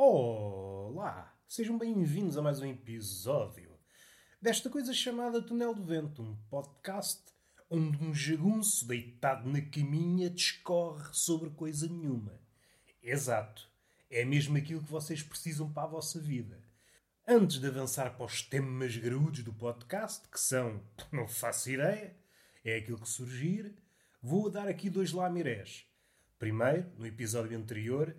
Olá! Sejam bem-vindos a mais um episódio desta coisa chamada Túnel do Vento, um podcast onde um jagunço deitado na caminha discorre sobre coisa nenhuma. Exato. É mesmo aquilo que vocês precisam para a vossa vida. Antes de avançar para os temas graúdos do podcast, que são, não faço ideia, é aquilo que surgir, vou dar aqui dois lamirés. Primeiro, no episódio anterior,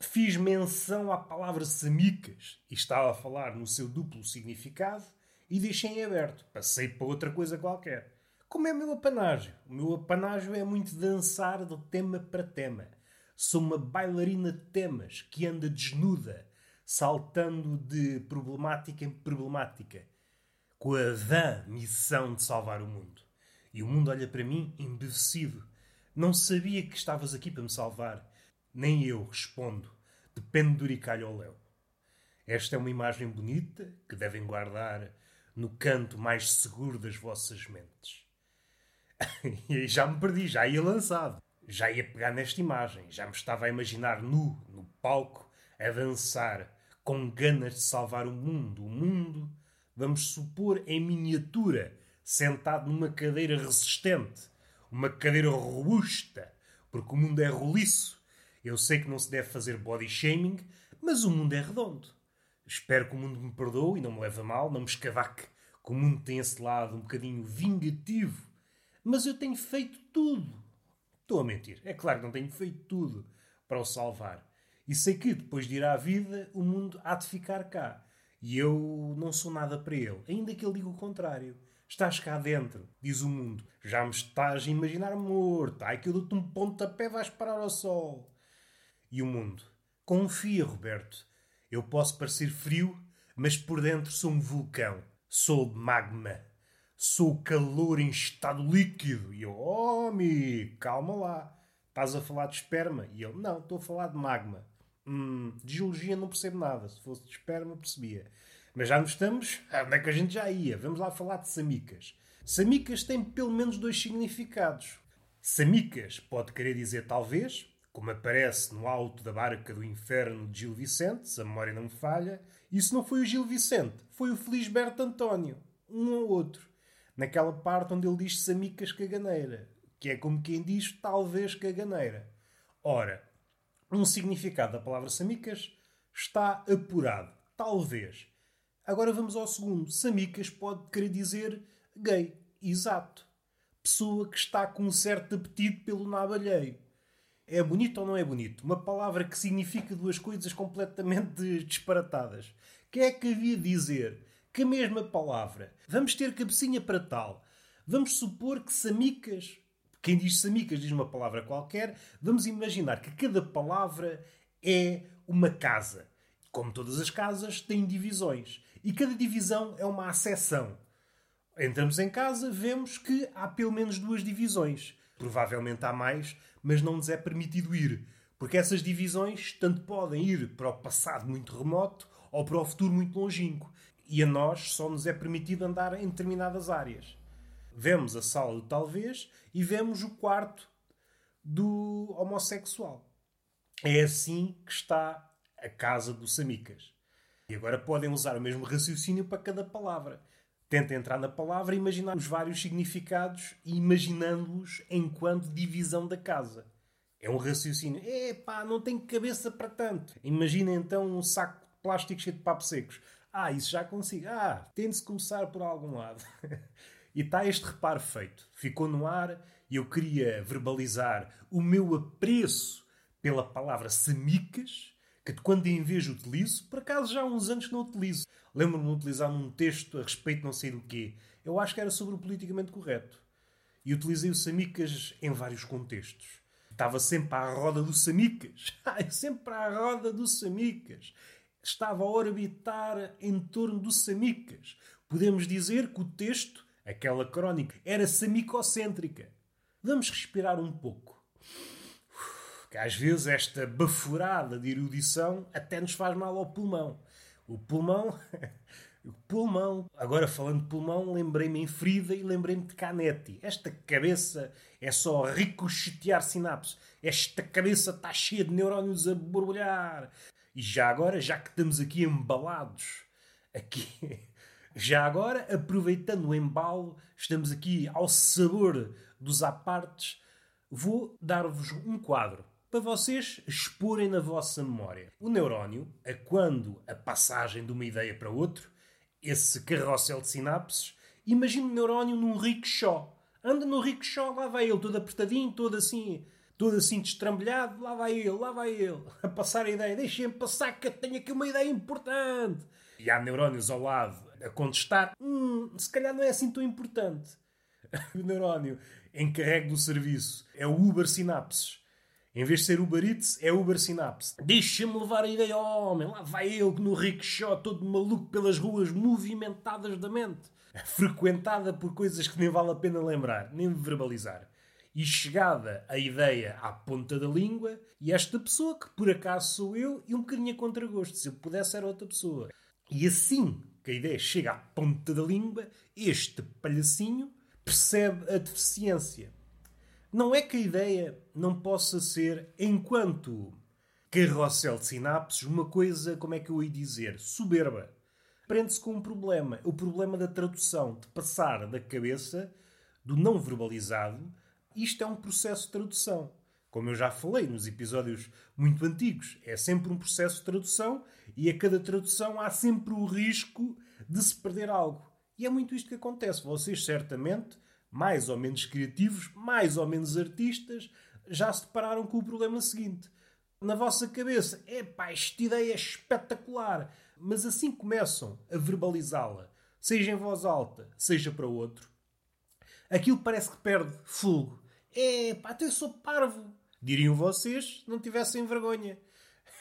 Fiz menção à palavra samicas e estava a falar no seu duplo significado e deixei em aberto. Passei para outra coisa qualquer. Como é o meu apanágio? O meu apanágio é muito dançar de tema para tema. Sou uma bailarina de temas que anda desnuda, saltando de problemática em problemática, com a vã missão de salvar o mundo. E o mundo olha para mim embevecido. Não sabia que estavas aqui para me salvar. Nem eu respondo. Depende do uricalho ao léu. Esta é uma imagem bonita que devem guardar no canto mais seguro das vossas mentes. e já me perdi, já ia lançado. Já ia pegar nesta imagem, já me estava a imaginar nu, no palco, a dançar, com ganas de salvar o mundo. O mundo, vamos supor, em miniatura, sentado numa cadeira resistente, uma cadeira robusta, porque o mundo é roliço eu sei que não se deve fazer body shaming, mas o mundo é redondo. Espero que o mundo me perdoe e não me leve a mal, não me escavaque, que o mundo tem esse lado um bocadinho vingativo. Mas eu tenho feito tudo. Estou a mentir. É claro que não tenho feito tudo para o salvar. E sei que, depois de ir à vida, o mundo há de ficar cá. E eu não sou nada para ele, ainda que ele diga o contrário. Estás cá dentro, diz o mundo. Já me estás a imaginar morto. Ai que eu dou-te um pontapé, vais parar ao sol e o mundo. Confia, Roberto. Eu posso parecer frio, mas por dentro sou um vulcão. Sou magma. Sou calor em estado líquido. E eu, oh, amigo, calma lá. Estás a falar de esperma? E eu, não, estou a falar de magma. Hum, de geologia não percebo nada. Se fosse de esperma, percebia. Mas já nos estamos. Onde é que a gente já ia? Vamos lá falar de samicas. Samicas tem pelo menos dois significados. Samicas pode querer dizer talvez, como aparece no alto da barca do inferno de Gil Vicente, se a memória não me falha, isso não foi o Gil Vicente, foi o Felisberto António, um ou outro, naquela parte onde ele diz Samicas Caganeira, que é como quem diz talvez caganeira. Ora, um significado da palavra Samicas está apurado, talvez. Agora vamos ao segundo. Samicas pode querer dizer gay, exato. Pessoa que está com um certo apetite pelo nabalheio é bonito ou não é bonito? Uma palavra que significa duas coisas completamente disparatadas. Quem é que havia de dizer que a mesma palavra, vamos ter cabecinha para tal, vamos supor que samicas, quem diz samicas diz uma palavra qualquer, vamos imaginar que cada palavra é uma casa. Como todas as casas, tem divisões. E cada divisão é uma acessão. Entramos em casa, vemos que há pelo menos duas divisões. Provavelmente há mais, mas não nos é permitido ir. Porque essas divisões tanto podem ir para o passado muito remoto ou para o futuro muito longínquo. E a nós só nos é permitido andar em determinadas áreas. Vemos a sala do talvez e vemos o quarto do homossexual. É assim que está a casa do Samicas. E agora podem usar o mesmo raciocínio para cada palavra. Tenta entrar na palavra e imaginar os vários significados e imaginando-os enquanto divisão da casa. É um raciocínio. Epá, não tenho cabeça para tanto. Imagina então um saco de plástico cheio de papos secos. Ah, isso já consigo. Ah, tem-se começar por algum lado. e está este reparo feito. Ficou no ar e eu queria verbalizar o meu apreço pela palavra semicas, que de quando em vez utilizo, por acaso já há uns anos não utilizo. Lembro-me de utilizar num texto a respeito não sei do quê. Eu acho que era sobre o politicamente correto. E utilizei o Samicas em vários contextos. Estava sempre à roda do Samicas. sempre à roda do Samicas. Estava a orbitar em torno do Samicas. Podemos dizer que o texto, aquela crónica, era samicocêntrica. Vamos respirar um pouco. Que às vezes esta baforada de erudição até nos faz mal ao pulmão. O pulmão Pulmão. Agora, falando de pulmão, lembrei-me em Frida e lembrei-me de Canetti. Esta cabeça é só ricochetear sinapses. Esta cabeça está cheia de neurónios a borbulhar. E já agora, já que estamos aqui embalados, aqui, já agora, aproveitando o embalo, estamos aqui ao sabor dos apartes, vou dar-vos um quadro para vocês exporem na vossa memória. O neurónio, a quando a passagem de uma ideia para outra, esse carrossel de sinapses, imagine o neurónio num rickshaw. Anda no rickshaw, lá vai ele, todo apertadinho, todo assim, todo assim destrambelhado, lá vai ele, lá vai ele, a passar a ideia. Deixem-me passar que eu tenho aqui uma ideia importante. E há neurónios ao lado a contestar, hum, se calhar não é assim tão importante. o neurónio encarregue do serviço é o Uber Sinapses. Em vez de ser Uber Eats, é Uber Synapse. Deixa-me levar a ideia homem. Lá vai ele no rickshaw, todo maluco pelas ruas movimentadas da mente. Frequentada por coisas que nem vale a pena lembrar, nem verbalizar. E chegada a ideia à ponta da língua, e esta pessoa, que por acaso sou eu, e um bocadinho a contragosto. Se eu pudesse, era outra pessoa. E assim que a ideia chega à ponta da língua, este palhacinho percebe a deficiência. Não é que a ideia não possa ser, enquanto carrossel de sinapses, uma coisa, como é que eu ia dizer, soberba. Prende-se com um problema, o problema da tradução, de passar da cabeça, do não verbalizado. Isto é um processo de tradução. Como eu já falei nos episódios muito antigos, é sempre um processo de tradução e a cada tradução há sempre o risco de se perder algo. E é muito isto que acontece. Vocês certamente mais ou menos criativos, mais ou menos artistas, já se depararam com o problema seguinte. Na vossa cabeça, epá, esta ideia é espetacular, mas assim começam a verbalizá-la, seja em voz alta, seja para outro, aquilo parece que perde fogo. Epá, até sou parvo, diriam vocês não tivessem vergonha.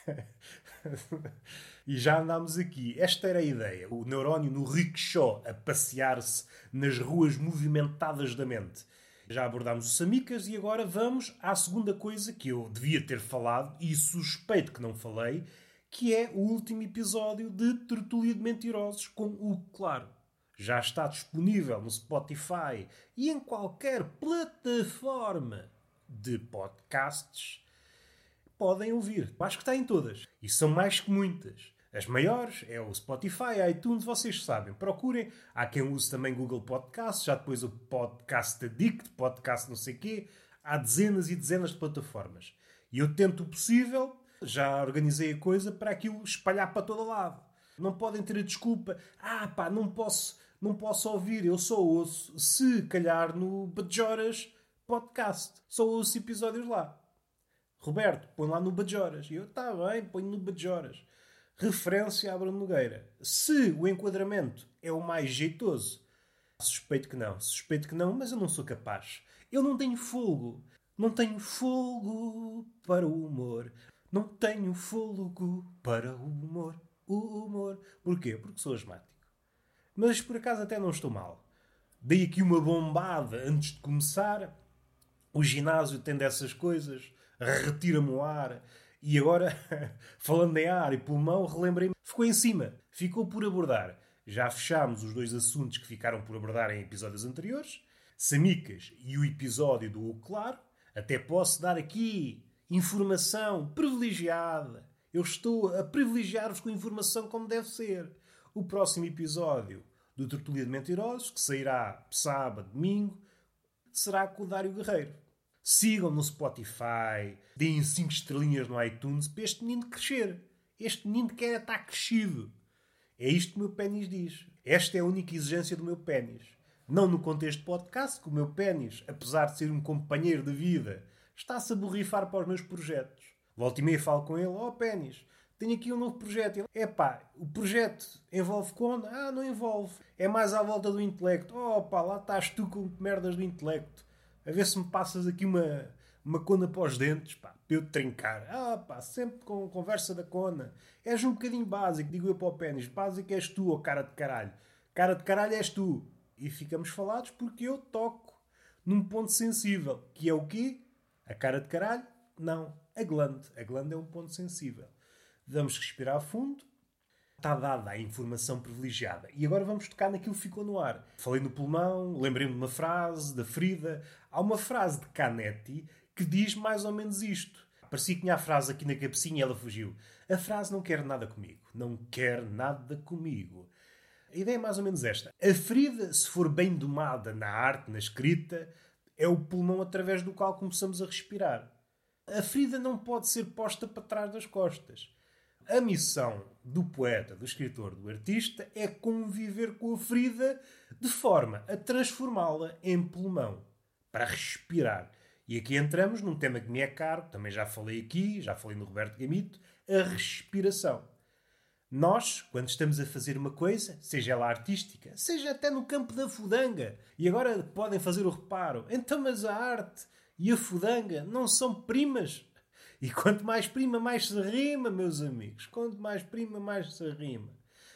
E já andámos aqui. Esta era a ideia. O neurónio no rickshaw a passear-se nas ruas movimentadas da mente. Já abordámos o Samicas e agora vamos à segunda coisa que eu devia ter falado e suspeito que não falei, que é o último episódio de Tertulia de Mentirosos com o Claro. Já está disponível no Spotify e em qualquer plataforma de podcasts. Podem ouvir. Acho que está em todas. E são mais que muitas. As maiores é o Spotify, iTunes, vocês sabem. Procurem. Há quem use também Google Podcast, já depois o Podcast Addict, Podcast não sei quê. Há dezenas e dezenas de plataformas. E eu tento o possível, já organizei a coisa para aquilo espalhar para todo lado. Não podem ter a desculpa, ah pá, não posso, não posso ouvir, eu só ouço, se calhar no Bajoras Podcast, só ouço episódios lá. Roberto, põe lá no Bajoras. E eu, está bem, ponho no Bajoras referência a Bruno Nogueira. Se o enquadramento é o mais jeitoso, suspeito que não, suspeito que não, mas eu não sou capaz. Eu não tenho fogo. Não tenho fogo para o humor. Não tenho fogo para o humor. O humor. Porquê? Porque sou asmático. Mas por acaso até não estou mal. Dei aqui uma bombada antes de começar. O ginásio tem dessas coisas. Retira-me o ar e agora, falando em ar e pulmão, relembrei-me, ficou em cima, ficou por abordar. Já fechámos os dois assuntos que ficaram por abordar em episódios anteriores, Samicas e o episódio do Claro. Até posso dar aqui informação privilegiada. Eu estou a privilegiar-vos com informação como deve ser. O próximo episódio do Tertulia de Mentirosos, que sairá sábado, domingo, será com o Dário Guerreiro. Sigam no Spotify, deem 5 estrelinhas no iTunes para este menino crescer. Este menino quer estar crescido. É isto que o meu pênis diz. Esta é a única exigência do meu pênis. Não no contexto podcast, que o meu pênis, apesar de ser um companheiro de vida, está-se a borrifar para os meus projetos. Volto e meia falo com ele, ó oh, pênis, tenho aqui um novo projeto. É pá, o projeto envolve quando? Ah, não envolve. É mais à volta do intelecto. Oh pá, lá estás tu com merdas do intelecto a ver se me passas aqui uma, uma cona para os dentes, pá, para eu trincar. Ah, pá, sempre com conversa da cona. És um bocadinho básico, digo eu para o pênis. Básico és tu, oh cara de caralho. Cara de caralho és tu. E ficamos falados porque eu toco num ponto sensível, que é o quê? A cara de caralho? Não, a glande. A glande é um ponto sensível. Vamos respirar fundo Está dada a informação privilegiada. E agora vamos tocar naquilo que ficou no ar. Falei no pulmão, lembrei-me de uma frase da Frida. Há uma frase de Canetti que diz mais ou menos isto. Parecia que tinha a frase aqui na cabecinha e ela fugiu. A frase não quer nada comigo. Não quer nada comigo. A ideia é mais ou menos esta. A ferida, se for bem domada na arte, na escrita, é o pulmão através do qual começamos a respirar. A ferida não pode ser posta para trás das costas. A missão do poeta, do escritor, do artista é conviver com a ferida de forma a transformá-la em pulmão para respirar. E aqui entramos num tema que me é caro, também já falei aqui, já falei no Roberto Gamito, a respiração. Nós, quando estamos a fazer uma coisa, seja ela artística, seja até no campo da fudanga, e agora podem fazer o reparo, então mas a arte e a fudanga não são primas? E quanto mais prima, mais se rima, meus amigos. Quanto mais prima, mais se rima.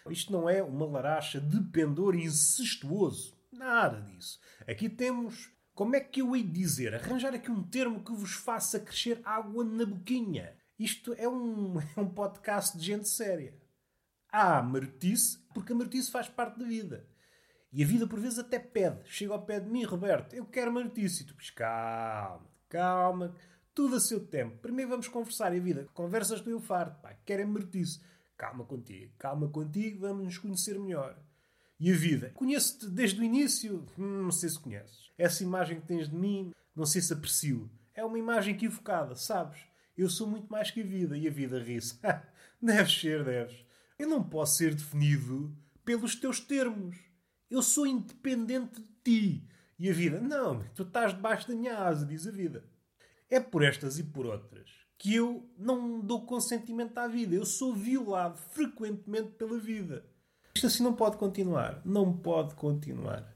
Isto não é uma laracha de pendor incestuoso. Nada disso. Aqui temos, como é que eu hei de dizer, arranjar aqui um termo que vos faça crescer água na boquinha. Isto é um, é um podcast de gente séria. Há a marotice, porque a marotice faz parte da vida. E a vida por vezes até pede. Chega ao pé de mim, Roberto, eu quero marotice. E tu, calma, calma, tudo a seu tempo. Primeiro vamos conversar e a vida. Conversas do eu farto, pá, querem marotice. Calma contigo, calma contigo, vamos nos conhecer melhor. E a vida? Conheço-te desde o início? Hum, não sei se conheces. Essa imagem que tens de mim, não sei se aprecio. É uma imagem equivocada, sabes? Eu sou muito mais que a vida. E a vida ri-se. deves ser, deves. Eu não posso ser definido pelos teus termos. Eu sou independente de ti. E a vida, não, tu estás debaixo da minha asa, diz a vida. É por estas e por outras que eu não dou consentimento à vida. Eu sou violado frequentemente pela vida. Isto assim não pode continuar. Não pode continuar.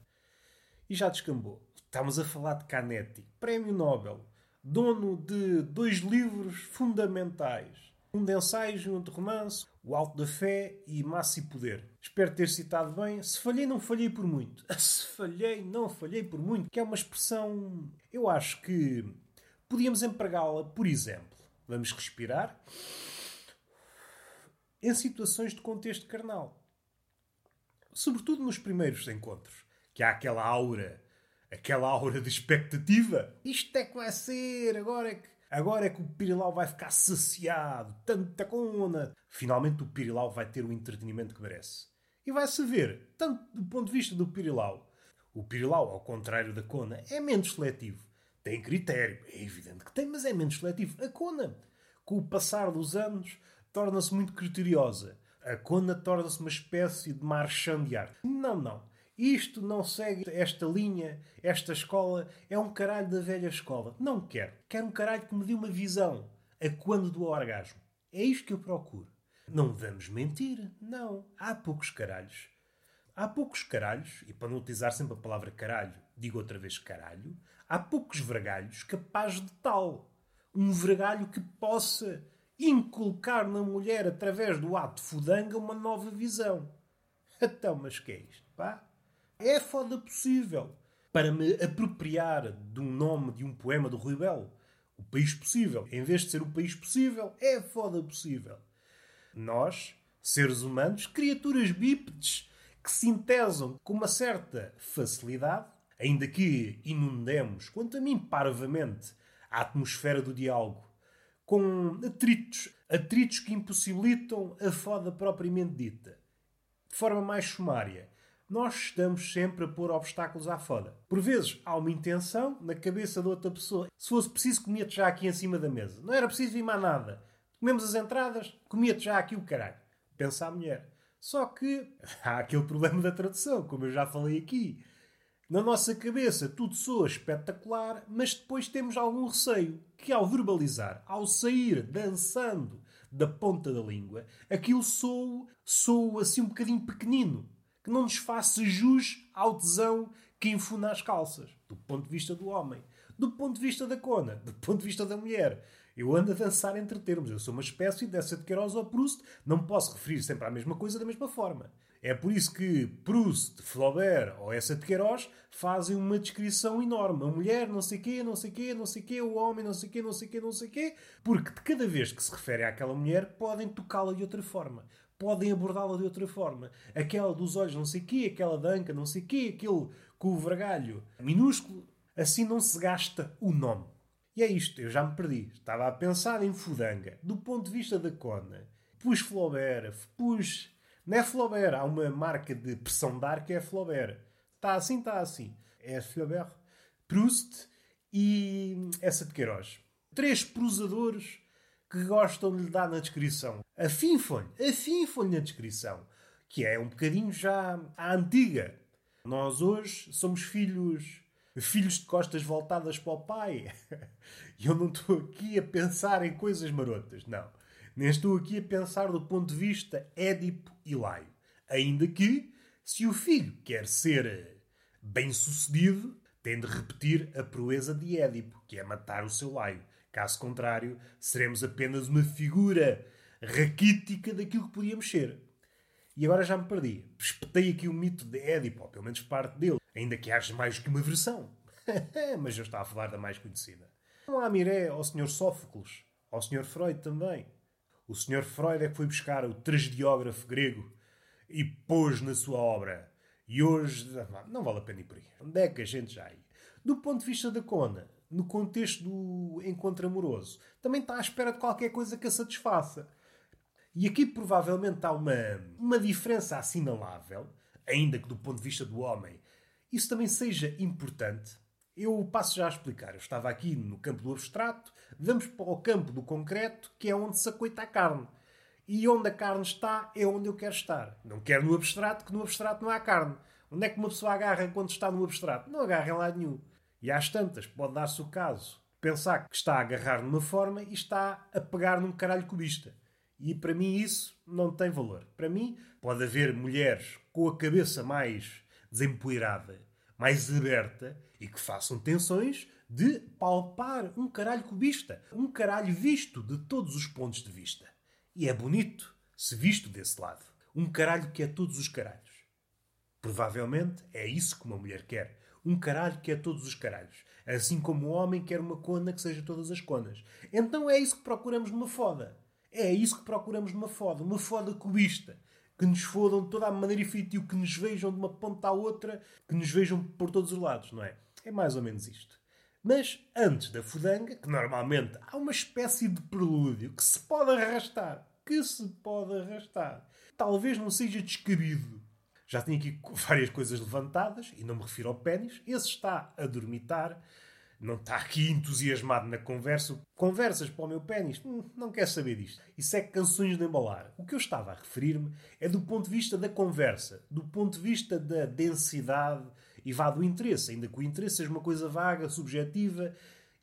E já descambou. Estamos a falar de Canetti, Prémio Nobel, dono de dois livros fundamentais um de ensaios e um de romance, O Alto da Fé e Massa e Poder. Espero ter citado bem. Se falhei, não falhei por muito. Se falhei, não falhei por muito, que é uma expressão. Eu acho que podíamos empregá-la, por exemplo. Vamos respirar. Em situações de contexto carnal. Sobretudo nos primeiros encontros, que há aquela aura, aquela aura de expectativa. Isto é que vai ser, agora é que Agora é que o Pirilau vai ficar saciado, tanta cona. Finalmente o Pirilau vai ter o entretenimento que merece. E vai-se ver, tanto do ponto de vista do Pirilau. O Pirilau, ao contrário da Cona, é menos seletivo. Tem critério, é evidente que tem, mas é menos seletivo. A Cona, com o passar dos anos, torna-se muito criteriosa. A Cona torna-se uma espécie de marchand de arte. Não, não. Isto não segue esta linha, esta escola é um caralho da velha escola. Não quero. Quero um caralho que me dê uma visão a quando do orgasmo. É isto que eu procuro. Não vamos mentir. Não. Há poucos caralhos. Há poucos caralhos, e para não utilizar sempre a palavra caralho, digo outra vez caralho, há poucos vergalhos capazes de tal. Um vergalho que possa inculcar na mulher, através do ato fudanga, uma nova visão. Então, mas que é isto, pá? É foda possível. Para me apropriar de um nome de um poema do Rui Belo. O país possível. Em vez de ser o país possível, é foda possível. Nós, seres humanos, criaturas bípedes, que sintesam com uma certa facilidade, ainda que inundemos, quanto a mim, parvamente, a atmosfera do diálogo, com atritos, atritos que impossibilitam a foda propriamente dita. De forma mais sumária, nós estamos sempre a pôr obstáculos à foda. Por vezes há uma intenção na cabeça de outra pessoa. Se fosse preciso, comia-te já aqui em cima da mesa. Não era preciso vir mais nada. Comemos as entradas, comia-te já aqui o caralho. Pensa a mulher. Só que há aquele problema da tradução, como eu já falei aqui. Na nossa cabeça tudo soa espetacular, mas depois temos algum receio que ao verbalizar, ao sair dançando da ponta da língua, aquilo soa, soa assim um bocadinho pequenino que não nos faça jus ao tesão que infuna as calças, do ponto de vista do homem, do ponto de vista da cona, do ponto de vista da mulher. Eu ando a dançar entre termos. Eu sou uma espécie dessa de Queiroz ou Proust. Não posso referir sempre à mesma coisa da mesma forma. É por isso que Proust, Flaubert ou essa de Queiroz fazem uma descrição enorme. A mulher, não sei quê, não sei quê, não sei quê, o homem, não sei quê, não sei quê, não sei quê. Porque de cada vez que se refere àquela mulher, podem tocá-la de outra forma podem abordá-la de outra forma. Aquela dos olhos não sei quê, aquela da anca não sei quê, aquele com o vergalho minúsculo. Assim não se gasta o nome. E é isto, eu já me perdi. Estava a pensar em Fudanga, do ponto de vista da Kona. Pus Flaubert, pus... Não é Flaubert, há uma marca de pressão de ar que é Flaubert. Está assim, está assim. É Flaubert, Proust e essa de Queiroz. Três prosadores que gostam de lhe dar na descrição. Afinfam-lhe, afinfam-lhe na descrição. Que é um bocadinho já à antiga. Nós hoje somos filhos filhos de costas voltadas para o pai. E eu não estou aqui a pensar em coisas marotas, não. Nem estou aqui a pensar do ponto de vista Édipo e Laio. Ainda que, se o filho quer ser bem-sucedido, tem de repetir a proeza de Édipo, que é matar o seu Laio. Caso contrário, seremos apenas uma figura raquítica daquilo que podíamos ser. E agora já me perdi. Espetei aqui o mito de Édipo, ou pelo menos parte dele, ainda que haja mais que uma versão. Mas eu estava a falar da mais conhecida. Não há miré ao Sr. Sófocles, ao Sr. Freud também. O Sr. Freud é que foi buscar o tragediógrafo grego e pôs na sua obra. E hoje não vale a pena ir por aí. Onde é que a gente já ia? Do ponto de vista da Cona, no contexto do encontro amoroso, também está à espera de qualquer coisa que a satisfaça. E aqui provavelmente há uma, uma diferença assinalável, ainda que do ponto de vista do homem isso também seja importante. Eu passo já a explicar. Eu estava aqui no campo do abstrato, vamos para o campo do concreto, que é onde se acoita a carne. E onde a carne está é onde eu quero estar. Não quero no abstrato, que no abstrato não há carne. Onde é que uma pessoa agarra quando está no abstrato? Não agarra em lado nenhum. E às tantas, pode dar-se o caso pensar que está a agarrar numa forma e está a pegar num caralho cubista. E para mim isso não tem valor. Para mim, pode haver mulheres com a cabeça mais desempoeirada, mais aberta e que façam tensões de palpar um caralho cubista, um caralho visto de todos os pontos de vista. E é bonito se visto desse lado. Um caralho que é todos os caralhos. Provavelmente é isso que uma mulher quer. Um caralho que é todos os caralhos. Assim como o homem quer uma cona que seja todas as conas. Então é isso que procuramos numa foda. É isso que procuramos numa foda, uma foda cubista. Que nos fodam de toda a maneira e feitio, que nos vejam de uma ponta à outra, que nos vejam por todos os lados, não é? É mais ou menos isto. Mas antes da fodanga, que normalmente há uma espécie de prelúdio que se pode arrastar, que se pode arrastar, talvez não seja descabido. Já tenho aqui várias coisas levantadas, e não me refiro ao pênis. Esse está a dormitar não está aqui entusiasmado na conversa. Conversas para o meu pênis? Hum, não quer saber disto. Isso é canções de embalar. O que eu estava a referir-me é do ponto de vista da conversa, do ponto de vista da densidade e vá do interesse, ainda que o interesse seja uma coisa vaga, subjetiva.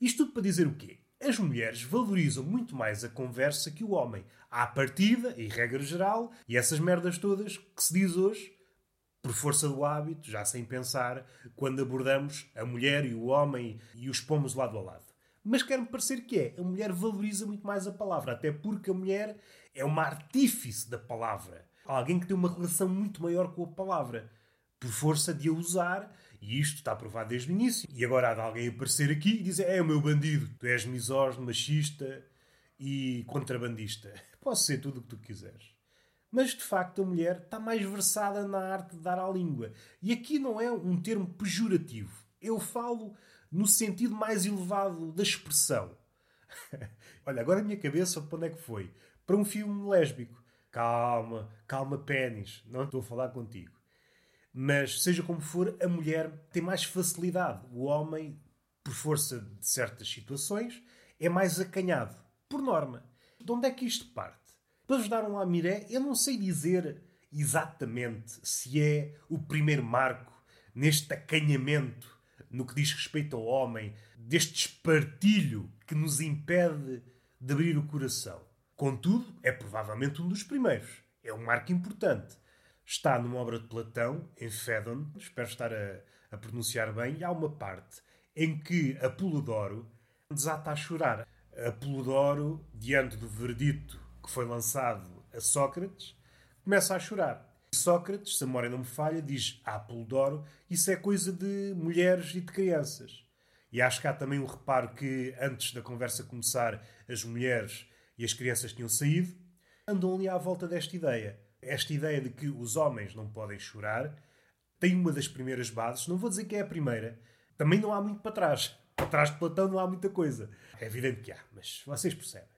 Isto tudo para dizer o quê? As mulheres valorizam muito mais a conversa que o homem. À partida, e regra geral, e essas merdas todas que se diz hoje, por força do hábito, já sem pensar, quando abordamos a mulher e o homem e os pomos lado a lado. Mas quer-me parecer que é. A mulher valoriza muito mais a palavra, até porque a mulher é uma artífice da palavra. Alguém que tem uma relação muito maior com a palavra, por força de a usar, e isto está provado desde o início. E agora há de alguém aparecer aqui e dizer: É o meu bandido, tu és misógino, machista e contrabandista. Posso ser tudo o que tu quiseres. Mas de facto a mulher está mais versada na arte de dar à língua. E aqui não é um termo pejorativo. Eu falo no sentido mais elevado da expressão. Olha, agora a minha cabeça para onde é que foi? Para um filme lésbico. Calma, calma, pênis. Não estou a falar contigo. Mas, seja como for, a mulher tem mais facilidade. O homem, por força de certas situações, é mais acanhado. Por norma. De onde é que isto parte? Para vos dar um lamiré, eu não sei dizer exatamente se é o primeiro marco neste acanhamento no que diz respeito ao homem, deste espartilho que nos impede de abrir o coração. Contudo, é provavelmente um dos primeiros. É um marco importante. Está numa obra de Platão, em Fédon, espero estar a, a pronunciar bem, e há uma parte em que Apolodoro desata a chorar. Apolodoro, diante do verdito que foi lançado a Sócrates, começa a chorar. Sócrates, se a memória não me falha, diz a Apolodoro, isso é coisa de mulheres e de crianças. E acho que há também um reparo que, antes da conversa começar, as mulheres e as crianças tinham saído. andam ali à volta desta ideia. Esta ideia de que os homens não podem chorar tem uma das primeiras bases, não vou dizer que é a primeira, também não há muito para trás. Para trás de Platão não há muita coisa. É evidente que há, mas vocês percebem.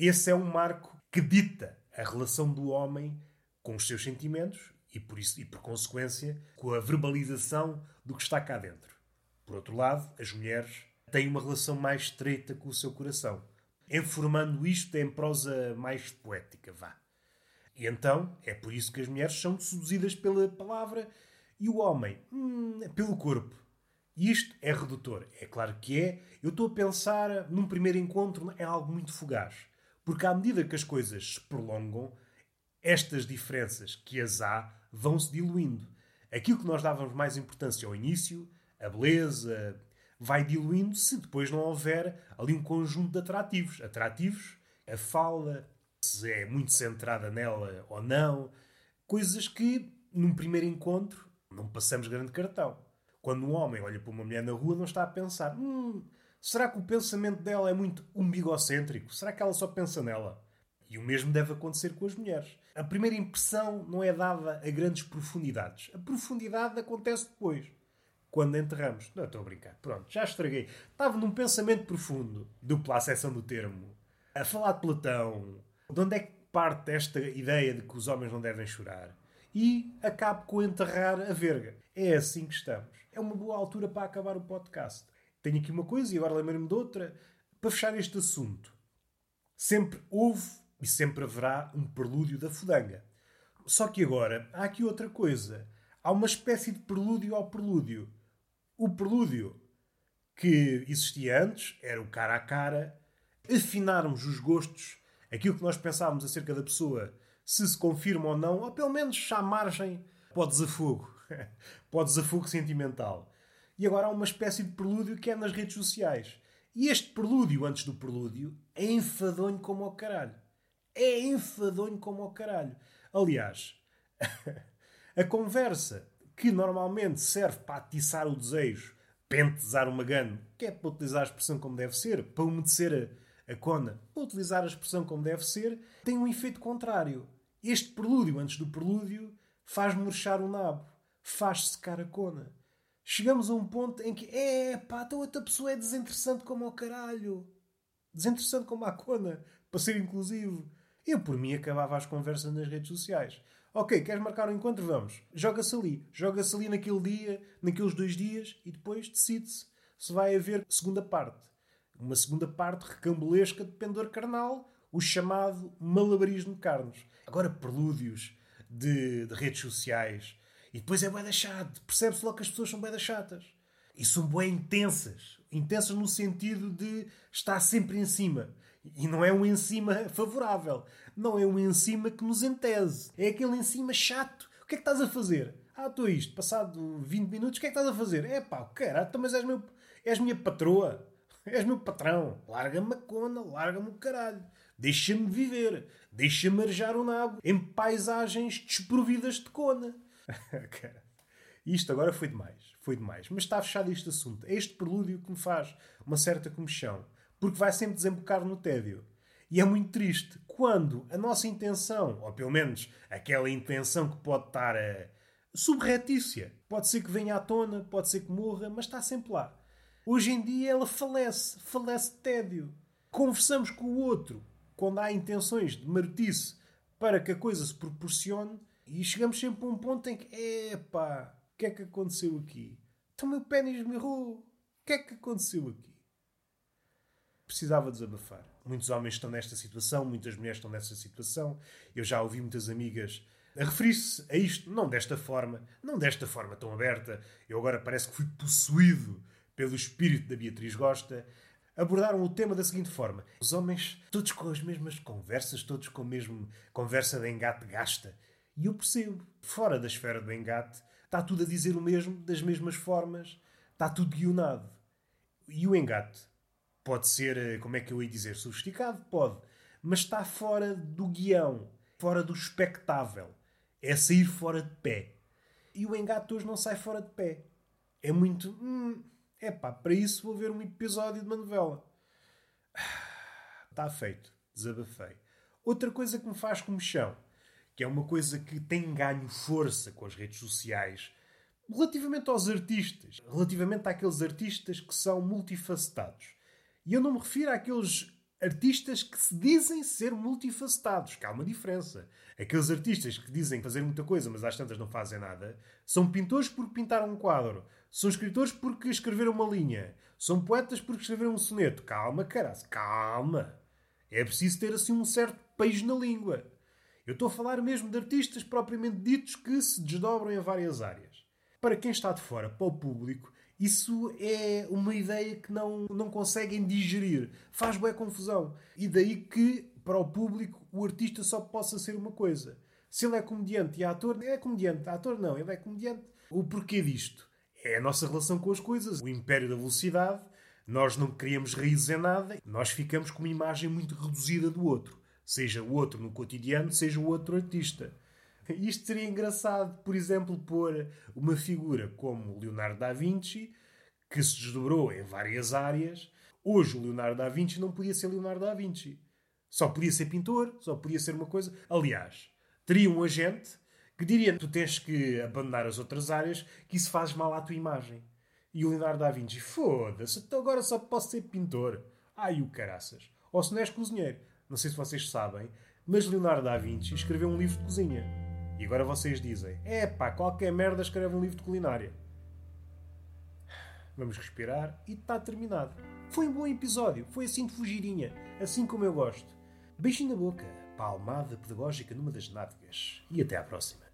Esse é um marco que dita a relação do homem com os seus sentimentos e por isso e por consequência com a verbalização do que está cá dentro. Por outro lado, as mulheres têm uma relação mais estreita com o seu coração, enformando isto em prosa mais poética, vá. E então é por isso que as mulheres são seduzidas pela palavra e o homem hum, pelo corpo. Isto é redutor. É claro que é. Eu estou a pensar num primeiro encontro é algo muito fugaz. Porque à medida que as coisas se prolongam, estas diferenças que as há vão se diluindo. Aquilo que nós dávamos mais importância ao início, a beleza, vai diluindo se depois não houver ali um conjunto de atrativos. Atrativos, a fala, se é muito centrada nela ou não. Coisas que, num primeiro encontro, não passamos grande cartão. Quando um homem olha para uma mulher na rua, não está a pensar: hum, será que o pensamento dela é muito umbigocêntrico? Será que ela só pensa nela? E o mesmo deve acontecer com as mulheres. A primeira impressão não é dada a grandes profundidades. A profundidade acontece depois, quando enterramos. Não, estou a brincar. Pronto, já estraguei. Estava num pensamento profundo, dupla acessão do termo, a falar de Platão. De onde é que parte esta ideia de que os homens não devem chorar? E acabo com enterrar a verga. É assim que estamos. É uma boa altura para acabar o podcast. Tenho aqui uma coisa e agora lembro-me de outra. Para fechar este assunto. Sempre houve e sempre haverá um prelúdio da fudanga. Só que agora há aqui outra coisa. Há uma espécie de prelúdio ao prelúdio. O prelúdio que existia antes era o cara a cara, afinarmos os gostos, aquilo que nós pensávamos acerca da pessoa, se se confirma ou não, ou pelo menos à margem para o desafogo, para o desafogo sentimental. E agora há uma espécie de prelúdio que é nas redes sociais. E este prelúdio antes do prelúdio é enfadonho como ao caralho é enfadonho como ao caralho. Aliás, a conversa que normalmente serve para atiçar o desejo, pentesar uma gana, que é para utilizar a expressão como deve ser, para umedecer a, a cona, para utilizar a expressão como deve ser, tem um efeito contrário. Este prelúdio antes do prelúdio faz murchar o nabo, faz secar a cona. Chegamos a um ponto em que, é pá, então outra pessoa é desinteressante como ao caralho. Desinteressante como a cona, para ser inclusivo. Eu, por mim, acabava as conversas nas redes sociais. Ok, queres marcar um encontro? Vamos. Joga-se ali. Joga-se ali naquele dia, naqueles dois dias e depois decide-se se vai haver segunda parte. Uma segunda parte recambulesca de pendor carnal, o chamado malabarismo de carnes. Agora, prelúdios de, de redes sociais. E depois é bué chato. Percebe-se logo que as pessoas são bué chatas. E são bué intensas. Intensas no sentido de estar sempre em cima. E não é um em cima favorável. Não é um em cima que nos entese. É aquele em cima chato. O que é que estás a fazer? Ah, estou isto. Passado 20 minutos, o que é que estás a fazer? É pá, caralho, então, mas és, meu, és minha patroa. És meu patrão. Larga-me a cona, larga-me o caralho. Deixa-me viver. Deixa-me arejar o nabo em paisagens desprovidas de cona. Isto agora foi demais. Foi demais. Mas está fechado este assunto. É este prelúdio que me faz uma certa comichão porque vai sempre desembocar no tédio. E é muito triste quando a nossa intenção, ou pelo menos aquela intenção que pode estar subretícia, pode ser que venha à tona, pode ser que morra, mas está sempre lá. Hoje em dia ela falece, falece de tédio. Conversamos com o outro quando há intenções de marotice para que a coisa se proporcione e chegamos sempre a um ponto em que, epá, o que é que aconteceu aqui? Então meu pênis me errou. O que é que aconteceu aqui? precisava desabafar. Muitos homens estão nesta situação, muitas mulheres estão nesta situação. Eu já ouvi muitas amigas a referir-se a isto, não desta forma, não desta forma tão aberta. Eu agora parece que fui possuído pelo espírito da Beatriz Gosta. Abordaram o tema da seguinte forma: os homens, todos com as mesmas conversas, todos com a mesma conversa de engate gasta. E eu percebo, fora da esfera do engate, está tudo a dizer o mesmo, das mesmas formas, está tudo guionado. E o engate Pode ser, eh, como é que eu ia dizer, sofisticado? Pode. Mas está fora do guião, fora do espectável. É sair fora de pé. E o engate hoje não sai fora de pé. É muito. Hum, é pá, para isso vou ver um episódio de uma novela. Está feito. Desabafei. Outra coisa que me faz comichão, que é uma coisa que tem ganho força com as redes sociais, relativamente aos artistas, relativamente àqueles artistas que são multifacetados. E eu não me refiro àqueles artistas que se dizem ser multifacetados, que há uma diferença. Aqueles artistas que dizem fazer muita coisa, mas às tantas não fazem nada, são pintores porque pintaram um quadro, são escritores porque escreveram uma linha, são poetas porque escreveram um soneto. Calma, caralho, calma. É preciso ter assim um certo peixe na língua. Eu estou a falar mesmo de artistas propriamente ditos que se desdobram em várias áreas. Para quem está de fora, para o público, isso é uma ideia que não, não conseguem digerir. Faz boa confusão. E daí que, para o público, o artista só possa ser uma coisa. Se ele é comediante e ator, é comediante. Ator não, ele é comediante. O porquê disto? É a nossa relação com as coisas. O império da velocidade. Nós não criamos raízes em nada. Nós ficamos com uma imagem muito reduzida do outro. Seja o outro no cotidiano, seja o outro artista. Isto seria engraçado, por exemplo, pôr uma figura como Leonardo da Vinci, que se desdobrou em várias áreas. Hoje o Leonardo da Vinci não podia ser Leonardo da Vinci. Só podia ser pintor, só podia ser uma coisa. Aliás, teria um agente que diria: tu tens que abandonar as outras áreas, que isso faz mal à tua imagem. E o Leonardo da Vinci, foda-se, então agora só posso ser pintor. Ai o caraças. Ou se não és cozinheiro. Não sei se vocês sabem, mas Leonardo da Vinci escreveu um livro de cozinha. E agora vocês dizem: é pá, qualquer merda escreve um livro de culinária. Vamos respirar e está terminado. Foi um bom episódio, foi assim de fugirinha, assim como eu gosto. Beijinho na boca, palmada pedagógica numa das nádegas. E até à próxima.